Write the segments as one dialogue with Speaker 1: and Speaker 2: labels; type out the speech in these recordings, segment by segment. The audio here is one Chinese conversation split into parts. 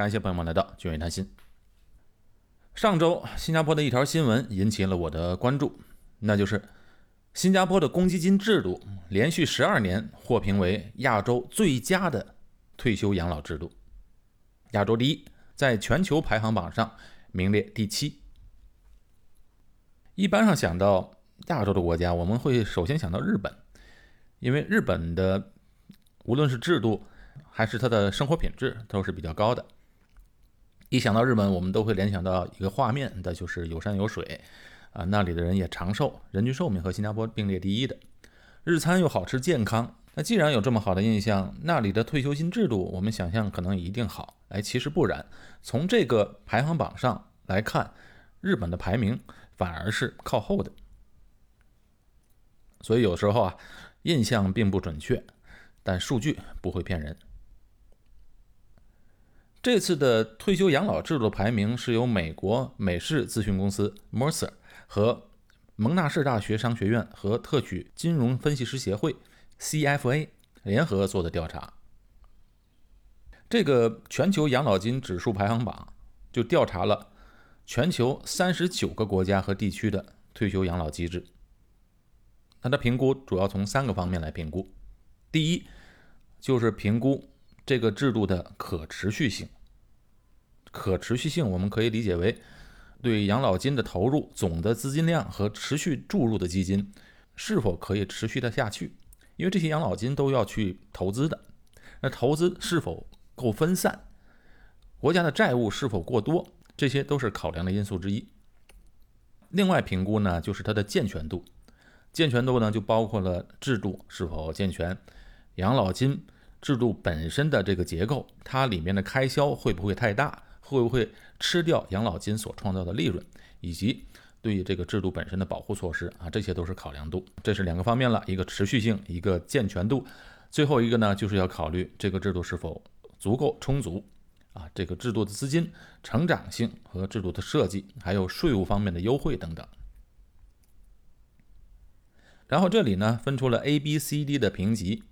Speaker 1: 感谢朋友们来到君伟谈心。上周新加坡的一条新闻引起了我的关注，那就是新加坡的公积金制度连续十二年获评为亚洲最佳的退休养老制度，亚洲第一，在全球排行榜上名列第七。一般上想到亚洲的国家，我们会首先想到日本，因为日本的无论是制度还是它的生活品质都是比较高的。一想到日本，我们都会联想到一个画面，那就是有山有水，啊，那里的人也长寿，人均寿命和新加坡并列第一的，日餐又好吃健康。那既然有这么好的印象，那里的退休金制度，我们想象可能一定好。哎，其实不然，从这个排行榜上来看，日本的排名反而是靠后的。所以有时候啊，印象并不准确，但数据不会骗人。这次的退休养老制度的排名是由美国美式咨询公司 Mercer 和蒙纳士大学商学院和特许金融分析师协会 CFA 联合做的调查。这个全球养老金指数排行榜就调查了全球三十九个国家和地区的退休养老机制。它的评估主要从三个方面来评估：第一，就是评估。这个制度的可持续性，可持续性我们可以理解为对养老金的投入总的资金量和持续注入的基金是否可以持续的下去，因为这些养老金都要去投资的，那投资是否够分散，国家的债务是否过多，这些都是考量的因素之一。另外评估呢，就是它的健全度，健全度呢就包括了制度是否健全，养老金。制度本身的这个结构，它里面的开销会不会太大？会不会吃掉养老金所创造的利润？以及对于这个制度本身的保护措施啊，这些都是考量度。这是两个方面了，一个持续性，一个健全度。最后一个呢，就是要考虑这个制度是否足够充足啊，这个制度的资金成长性和制度的设计，还有税务方面的优惠等等。然后这里呢，分出了 A、B、C、D 的评级。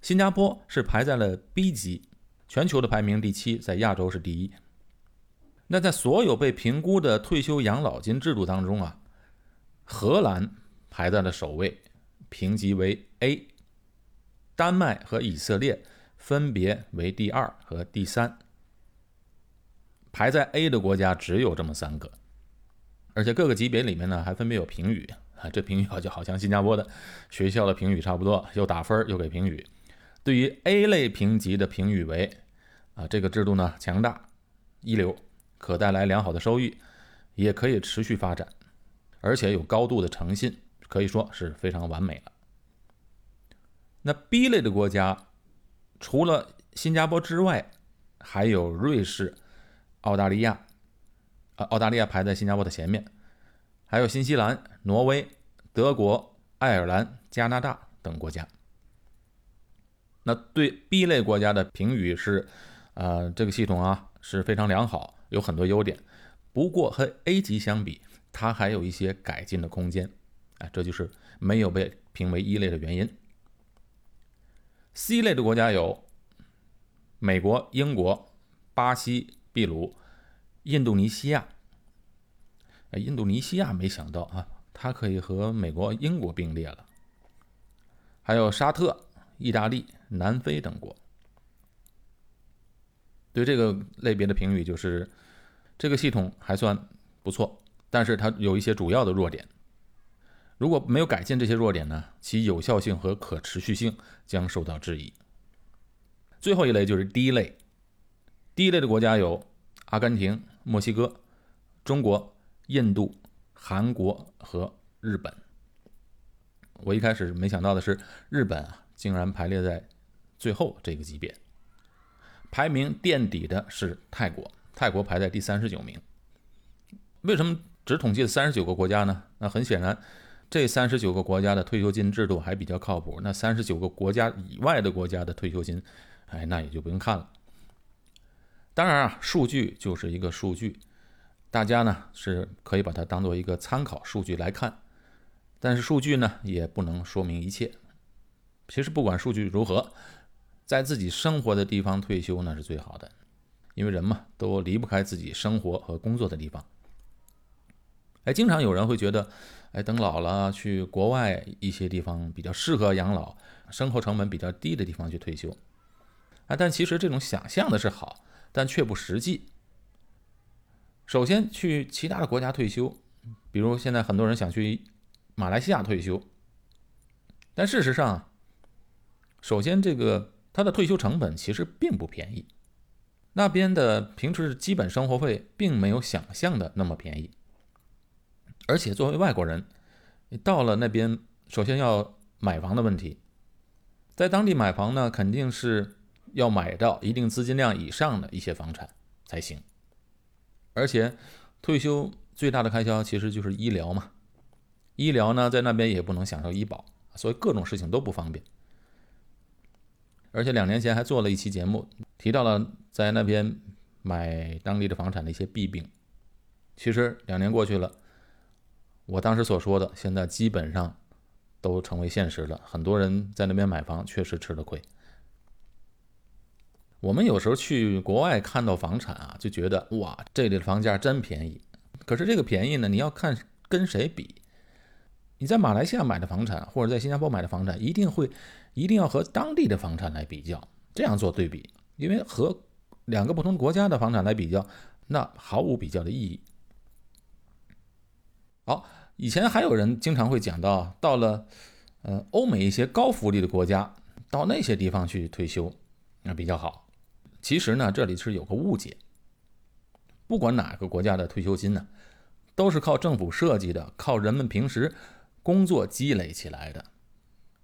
Speaker 1: 新加坡是排在了 B 级，全球的排名第七，在亚洲是第一。那在所有被评估的退休养老金制度当中啊，荷兰排在了首位，评级为 A。丹麦和以色列分别为第二和第三。排在 A 的国家只有这么三个，而且各个级别里面呢还分别有评语啊，这评语就好像新加坡的学校的评语差不多，又打分又给评语。对于 A 类评级的评语为，啊，这个制度呢强大、一流，可带来良好的收益，也可以持续发展，而且有高度的诚信，可以说是非常完美了。那 B 类的国家，除了新加坡之外，还有瑞士、澳大利亚，啊，澳大利亚排在新加坡的前面，还有新西兰、挪威、德国、爱尔兰、加拿大等国家。那对 B 类国家的评语是，呃，这个系统啊是非常良好，有很多优点。不过和 A 级相比，它还有一些改进的空间，啊，这就是没有被评为一类的原因。C 类的国家有美国、英国、巴西、秘鲁、印度尼西亚。哎，印度尼西亚没想到啊，它可以和美国、英国并列了。还有沙特。意大利、南非等国对这个类别的评语就是，这个系统还算不错，但是它有一些主要的弱点。如果没有改进这些弱点呢，其有效性和可持续性将受到质疑。最后一类就是第一类，第一类的国家有阿根廷、墨西哥、中国、印度、韩国和日本。我一开始没想到的是，日本啊。竟然排列在最后这个级别，排名垫底的是泰国，泰国排在第三十九名。为什么只统计了三十九个国家呢？那很显然，这三十九个国家的退休金制度还比较靠谱。那三十九个国家以外的国家的退休金，哎，那也就不用看了。当然啊，数据就是一个数据，大家呢是可以把它当做一个参考数据来看，但是数据呢也不能说明一切。其实不管数据如何，在自己生活的地方退休那是最好的，因为人嘛都离不开自己生活和工作的地方。哎，经常有人会觉得，哎，等老了去国外一些地方比较适合养老、生活成本比较低的地方去退休。啊，但其实这种想象的是好，但却不实际。首先，去其他的国家退休，比如现在很多人想去马来西亚退休，但事实上，首先这个他的退休成本其实并不便宜，那边的平时基本生活费并没有想象的那么便宜。而且作为外国人，你到了那边，首先要买房的问题，在当地买房呢，肯定是要买到一定资金量以上的一些房产才行。而且，退休最大的开销其实就是医疗嘛。医疗呢，在那边也不能享受医保，所以各种事情都不方便。而且两年前还做了一期节目，提到了在那边买当地的房产的一些弊病。其实两年过去了，我当时所说的，现在基本上都成为现实了。很多人在那边买房确实吃了亏。我们有时候去国外看到房产啊，就觉得哇，这里的房价真便宜。可是这个便宜呢，你要看跟谁比。你在马来西亚买的房产，或者在新加坡买的房产，一定会一定要和当地的房产来比较，这样做对比。因为和两个不同国家的房产来比较，那毫无比较的意义。好，以前还有人经常会讲到，到了呃欧美一些高福利的国家，到那些地方去退休，那比较好。其实呢，这里是有个误解。不管哪个国家的退休金呢，都是靠政府设计的，靠人们平时工作积累起来的。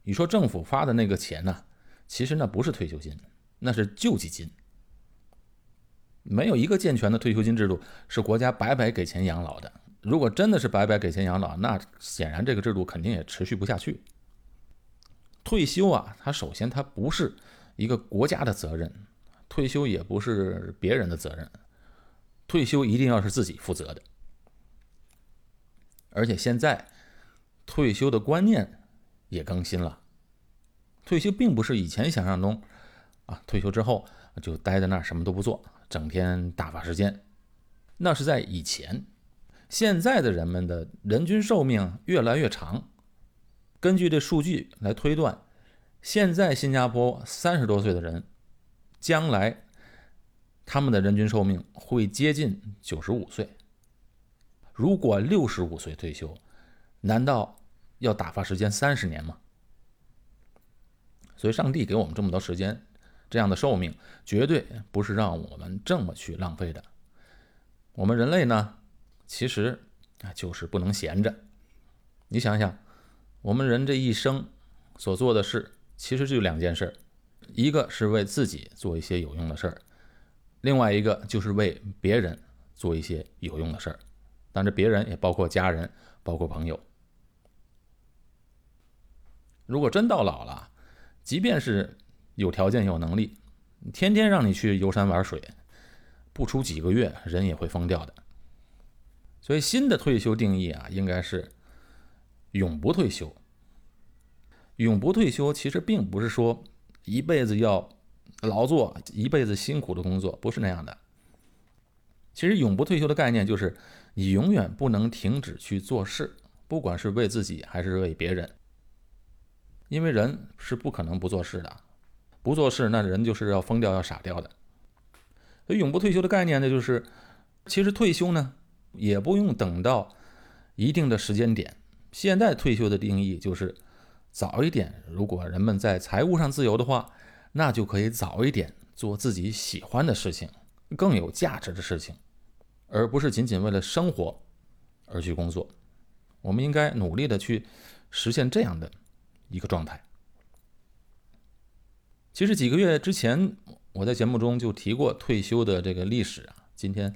Speaker 1: 你说政府发的那个钱呢，其实那不是退休金，那是救济金。没有一个健全的退休金制度是国家白白给钱养老的。如果真的是白白给钱养老，那显然这个制度肯定也持续不下去。退休啊，它首先它不是一个国家的责任。退休也不是别人的责任，退休一定要是自己负责的。而且现在退休的观念也更新了，退休并不是以前想象中啊，退休之后就待在那儿什么都不做，整天打发时间。那是在以前，现在的人们的人均寿命越来越长，根据这数据来推断，现在新加坡三十多岁的人。将来，他们的人均寿命会接近九十五岁。如果六十五岁退休，难道要打发时间三十年吗？所以，上帝给我们这么多时间，这样的寿命绝对不是让我们这么去浪费的。我们人类呢，其实啊就是不能闲着。你想想，我们人这一生所做的事，其实就两件事。一个是为自己做一些有用的事儿，另外一个就是为别人做一些有用的事儿。但这别人也包括家人，包括朋友。如果真到老了，即便是有条件有能力，天天让你去游山玩水，不出几个月，人也会疯掉的。所以，新的退休定义啊，应该是永不退休。永不退休其实并不是说。一辈子要劳作，一辈子辛苦的工作，不是那样的。其实永不退休的概念就是，你永远不能停止去做事，不管是为自己还是为别人。因为人是不可能不做事的，不做事那人就是要疯掉、要傻掉的。所以永不退休的概念呢，就是其实退休呢也不用等到一定的时间点。现在退休的定义就是。早一点，如果人们在财务上自由的话，那就可以早一点做自己喜欢的事情，更有价值的事情，而不是仅仅为了生活而去工作。我们应该努力的去实现这样的一个状态。其实几个月之前，我在节目中就提过退休的这个历史啊。今天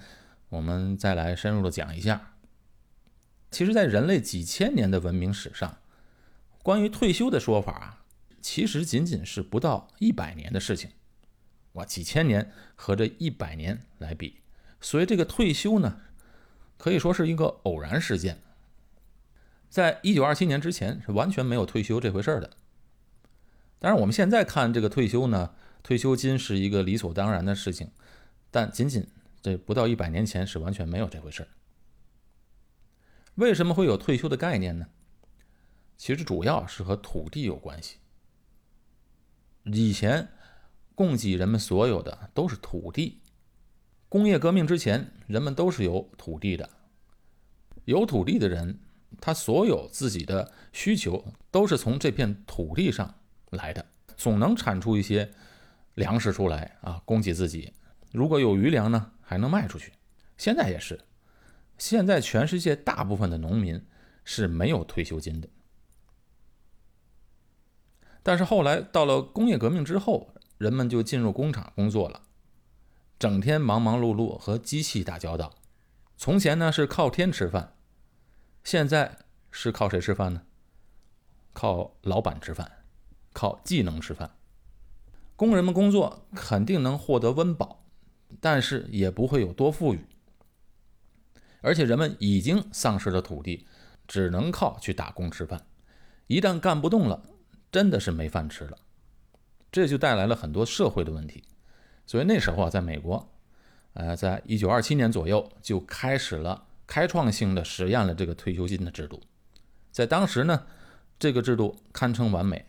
Speaker 1: 我们再来深入的讲一下。其实，在人类几千年的文明史上，关于退休的说法啊，其实仅仅是不到一百年的事情，哇，几千年和这一百年来比，所以这个退休呢，可以说是一个偶然事件。在一九二七年之前是完全没有退休这回事的。当然，我们现在看这个退休呢，退休金是一个理所当然的事情，但仅仅这不到一百年前是完全没有这回事儿。为什么会有退休的概念呢？其实主要是和土地有关系。以前供给人们所有的都是土地，工业革命之前，人们都是有土地的。有土地的人，他所有自己的需求都是从这片土地上来的，总能产出一些粮食出来啊，供给自己。如果有余粮呢，还能卖出去。现在也是，现在全世界大部分的农民是没有退休金的。但是后来到了工业革命之后，人们就进入工厂工作了，整天忙忙碌碌和机器打交道。从前呢是靠天吃饭。现在是靠谁吃饭呢？靠老板吃饭，靠技能吃饭。工人们工作肯定能获得温饱，但是也不会有多富裕。而且人们已经丧失了土地，只能靠去打工吃饭。一旦干不动了，真的是没饭吃了。这就带来了很多社会的问题。所以那时候啊，在美国，呃，在一九二七年左右就开始了。开创性的实验了这个退休金的制度，在当时呢，这个制度堪称完美。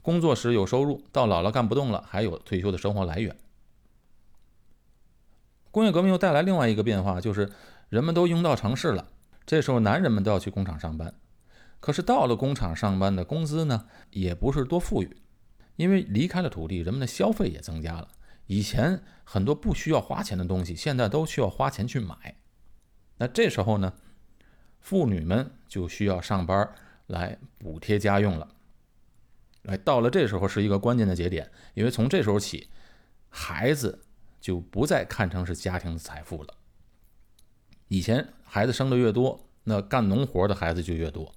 Speaker 1: 工作时有收入，到老了干不动了，还有退休的生活来源。工业革命又带来另外一个变化，就是人们都拥到城市了，这时候男人们都要去工厂上班。可是到了工厂上班的工资呢，也不是多富裕，因为离开了土地，人们的消费也增加了。以前很多不需要花钱的东西，现在都需要花钱去买。那这时候呢，妇女们就需要上班来补贴家用了。哎，到了这时候是一个关键的节点，因为从这时候起，孩子就不再看成是家庭的财富了。以前孩子生的越多，那干农活的孩子就越多。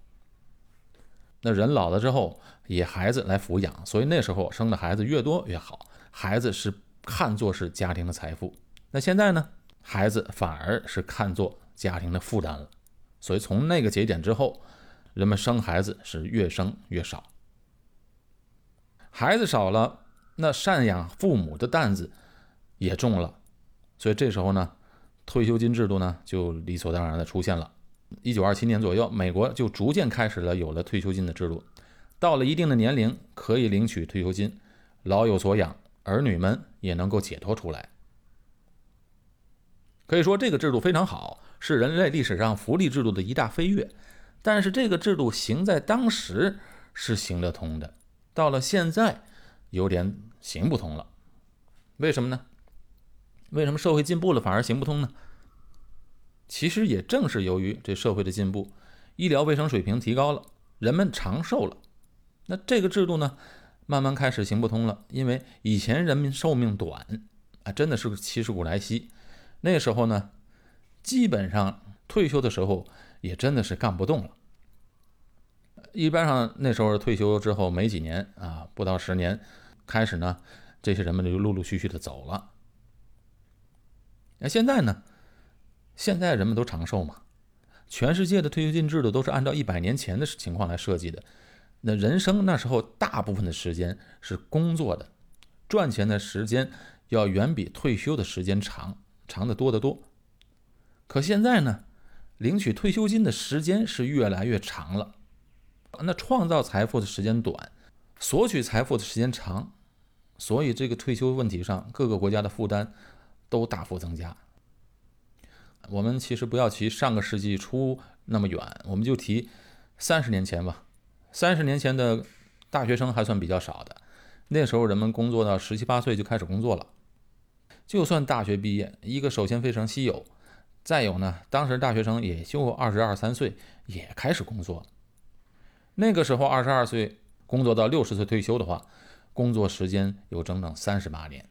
Speaker 1: 那人老了之后，以孩子来抚养，所以那时候生的孩子越多越好，孩子是看作是家庭的财富。那现在呢，孩子反而是看作。家庭的负担了，所以从那个节点之后，人们生孩子是越生越少，孩子少了，那赡养父母的担子也重了，所以这时候呢，退休金制度呢就理所当然的出现了。一九二七年左右，美国就逐渐开始了有了退休金的制度，到了一定的年龄可以领取退休金，老有所养，儿女们也能够解脱出来。可以说这个制度非常好。是人类历史上福利制度的一大飞跃，但是这个制度行在当时是行得通的，到了现在有点行不通了。为什么呢？为什么社会进步了反而行不通呢？其实也正是由于这社会的进步，医疗卫生水平提高了，人们长寿了，那这个制度呢，慢慢开始行不通了。因为以前人民寿命短啊，真的是七十古来稀，那时候呢。基本上退休的时候也真的是干不动了。一般上那时候退休之后没几年啊，不到十年，开始呢，这些人们就陆陆续续的走了。那现在呢？现在人们都长寿嘛，全世界的退休金制度都是按照一百年前的情况来设计的。那人生那时候大部分的时间是工作的，赚钱的时间要远比退休的时间长，长得多得多。可现在呢，领取退休金的时间是越来越长了，那创造财富的时间短，索取财富的时间长，所以这个退休问题上，各个国家的负担都大幅增加。我们其实不要提上个世纪初那么远，我们就提三十年前吧。三十年前的大学生还算比较少的，那时候人们工作到十七八岁就开始工作了，就算大学毕业，一个首先非常稀有。再有呢，当时大学生也就二十二三岁，也开始工作。那个时候二十二岁工作到六十岁退休的话，工作时间有整整三十八年。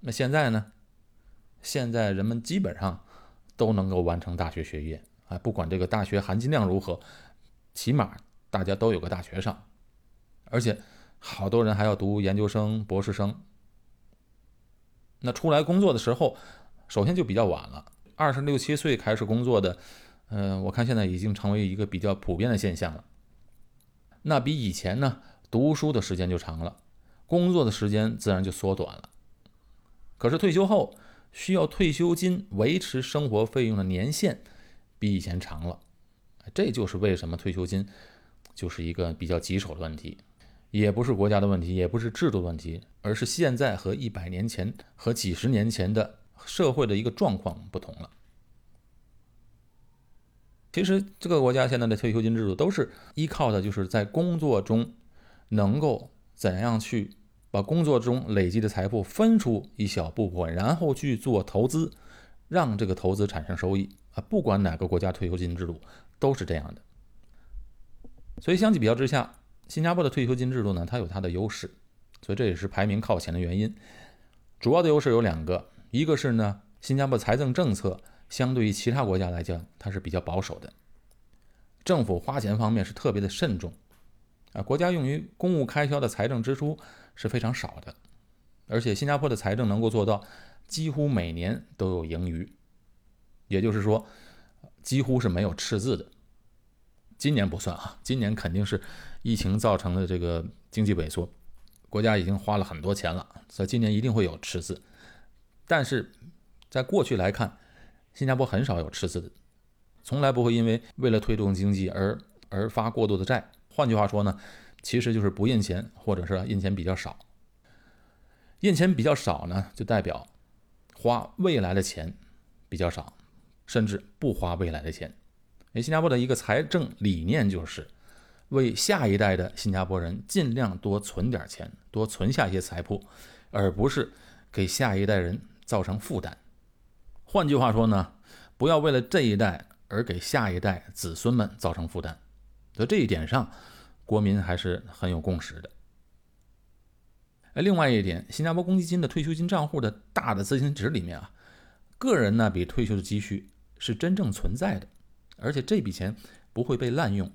Speaker 1: 那现在呢？现在人们基本上都能够完成大学学业啊，不管这个大学含金量如何，起码大家都有个大学上，而且好多人还要读研究生、博士生。那出来工作的时候，首先就比较晚了。二十六七岁开始工作的，嗯，我看现在已经成为一个比较普遍的现象了。那比以前呢，读书的时间就长了，工作的时间自然就缩短了。可是退休后，需要退休金维持生活费用的年限比以前长了。这就是为什么退休金就是一个比较棘手的问题，也不是国家的问题，也不是制度问题，而是现在和一百年前和几十年前的社会的一个状况不同了。其实这个国家现在的退休金制度都是依靠的，就是在工作中能够怎样去把工作中累积的财富分出一小部分，然后去做投资，让这个投资产生收益啊。不管哪个国家退休金制度都是这样的。所以相比比较之下，新加坡的退休金制度呢，它有它的优势，所以这也是排名靠前的原因。主要的优势有两个，一个是呢，新加坡财政政策。相对于其他国家来讲，它是比较保守的。政府花钱方面是特别的慎重，啊，国家用于公务开销的财政支出是非常少的，而且新加坡的财政能够做到几乎每年都有盈余，也就是说，几乎是没有赤字的。今年不算啊，今年肯定是疫情造成的这个经济萎缩，国家已经花了很多钱了，所以今年一定会有赤字。但是在过去来看，新加坡很少有赤字的，从来不会因为为了推动经济而而发过多的债。换句话说呢，其实就是不印钱，或者是印钱比较少。印钱比较少呢，就代表花未来的钱比较少，甚至不花未来的钱。因为，新加坡的一个财政理念就是为下一代的新加坡人尽量多存点钱，多存下一些财富，而不是给下一代人造成负担。换句话说呢，不要为了这一代而给下一代子孙们造成负担。在这一点上，国民还是很有共识的。另外一点，新加坡公积金的退休金账户的大的资金池里面啊，个人那笔退休的积蓄是真正存在的，而且这笔钱不会被滥用。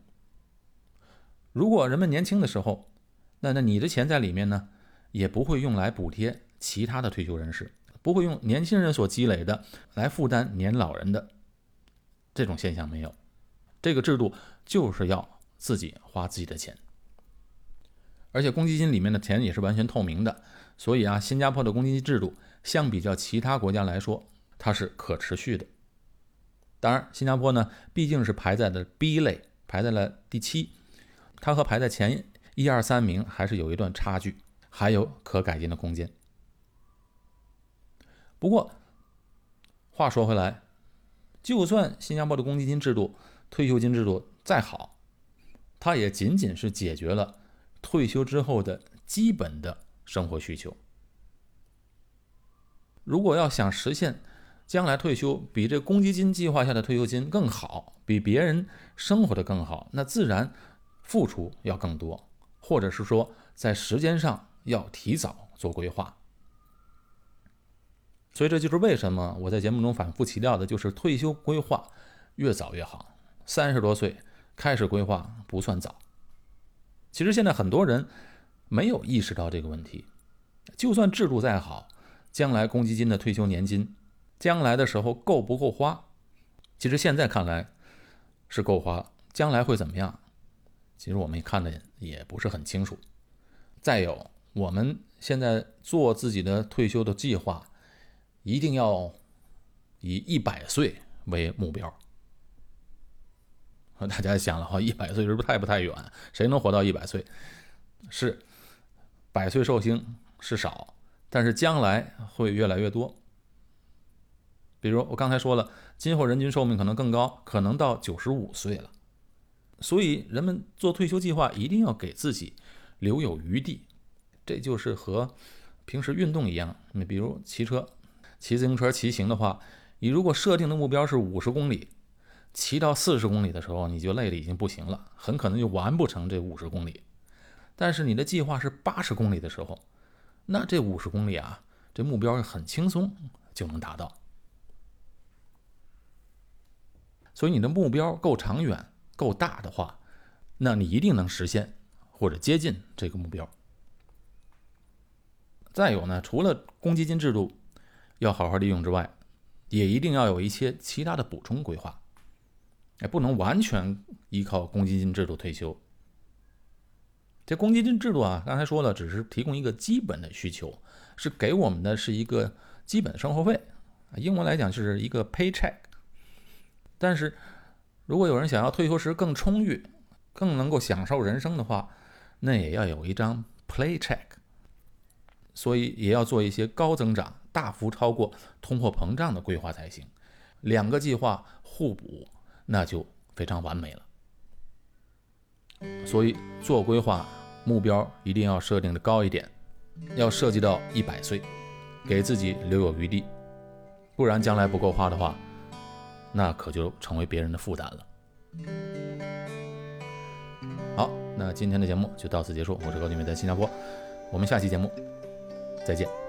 Speaker 1: 如果人们年轻的时候，那那你的钱在里面呢，也不会用来补贴其他的退休人士。不会用年轻人所积累的来负担年老人的这种现象没有，这个制度就是要自己花自己的钱，而且公积金里面的钱也是完全透明的，所以啊，新加坡的公积金制度相比较其他国家来说，它是可持续的。当然，新加坡呢毕竟是排在了 B 类，排在了第七，它和排在前一二三名还是有一段差距，还有可改进的空间。不过，话说回来，就算新加坡的公积金制度、退休金制度再好，它也仅仅是解决了退休之后的基本的生活需求。如果要想实现将来退休比这公积金计划下的退休金更好，比别人生活的更好，那自然付出要更多，或者是说在时间上要提早做规划。所以这就是为什么我在节目中反复强调的，就是退休规划越早越好。三十多岁开始规划不算早。其实现在很多人没有意识到这个问题。就算制度再好，将来公积金的退休年金，将来的时候够不够花？其实现在看来是够花，将来会怎么样？其实我们看的也不是很清楚。再有，我们现在做自己的退休的计划。一定要以一百岁为目标。大家想了哈，一百岁是不是太不太远？谁能活到一百岁？是百岁寿星是少，但是将来会越来越多。比如我刚才说了，今后人均寿命可能更高，可能到九十五岁了。所以人们做退休计划一定要给自己留有余地。这就是和平时运动一样，你比如骑车。骑自行车骑行的话，你如果设定的目标是五十公里，骑到四十公里的时候，你就累得已经不行了，很可能就完不成这五十公里。但是你的计划是八十公里的时候，那这五十公里啊，这目标很轻松就能达到。所以你的目标够长远、够大的话，那你一定能实现或者接近这个目标。再有呢，除了公积金制度。要好好利用之外，也一定要有一些其他的补充规划，哎，不能完全依靠公积金制度退休。这公积金制度啊，刚才说了，只是提供一个基本的需求，是给我们的是一个基本生活费，英文来讲就是一个 paycheck。但是，如果有人想要退休时更充裕、更能够享受人生的话，那也要有一张 play check。所以也要做一些高增长、大幅超过通货膨胀的规划才行。两个计划互补，那就非常完美了。所以做规划目标一定要设定的高一点，要涉及到一百岁，给自己留有余地，不然将来不够花的话，那可就成为别人的负担了。好，那今天的节目就到此结束。我是高俊伟，在新加坡，我们下期节目再见。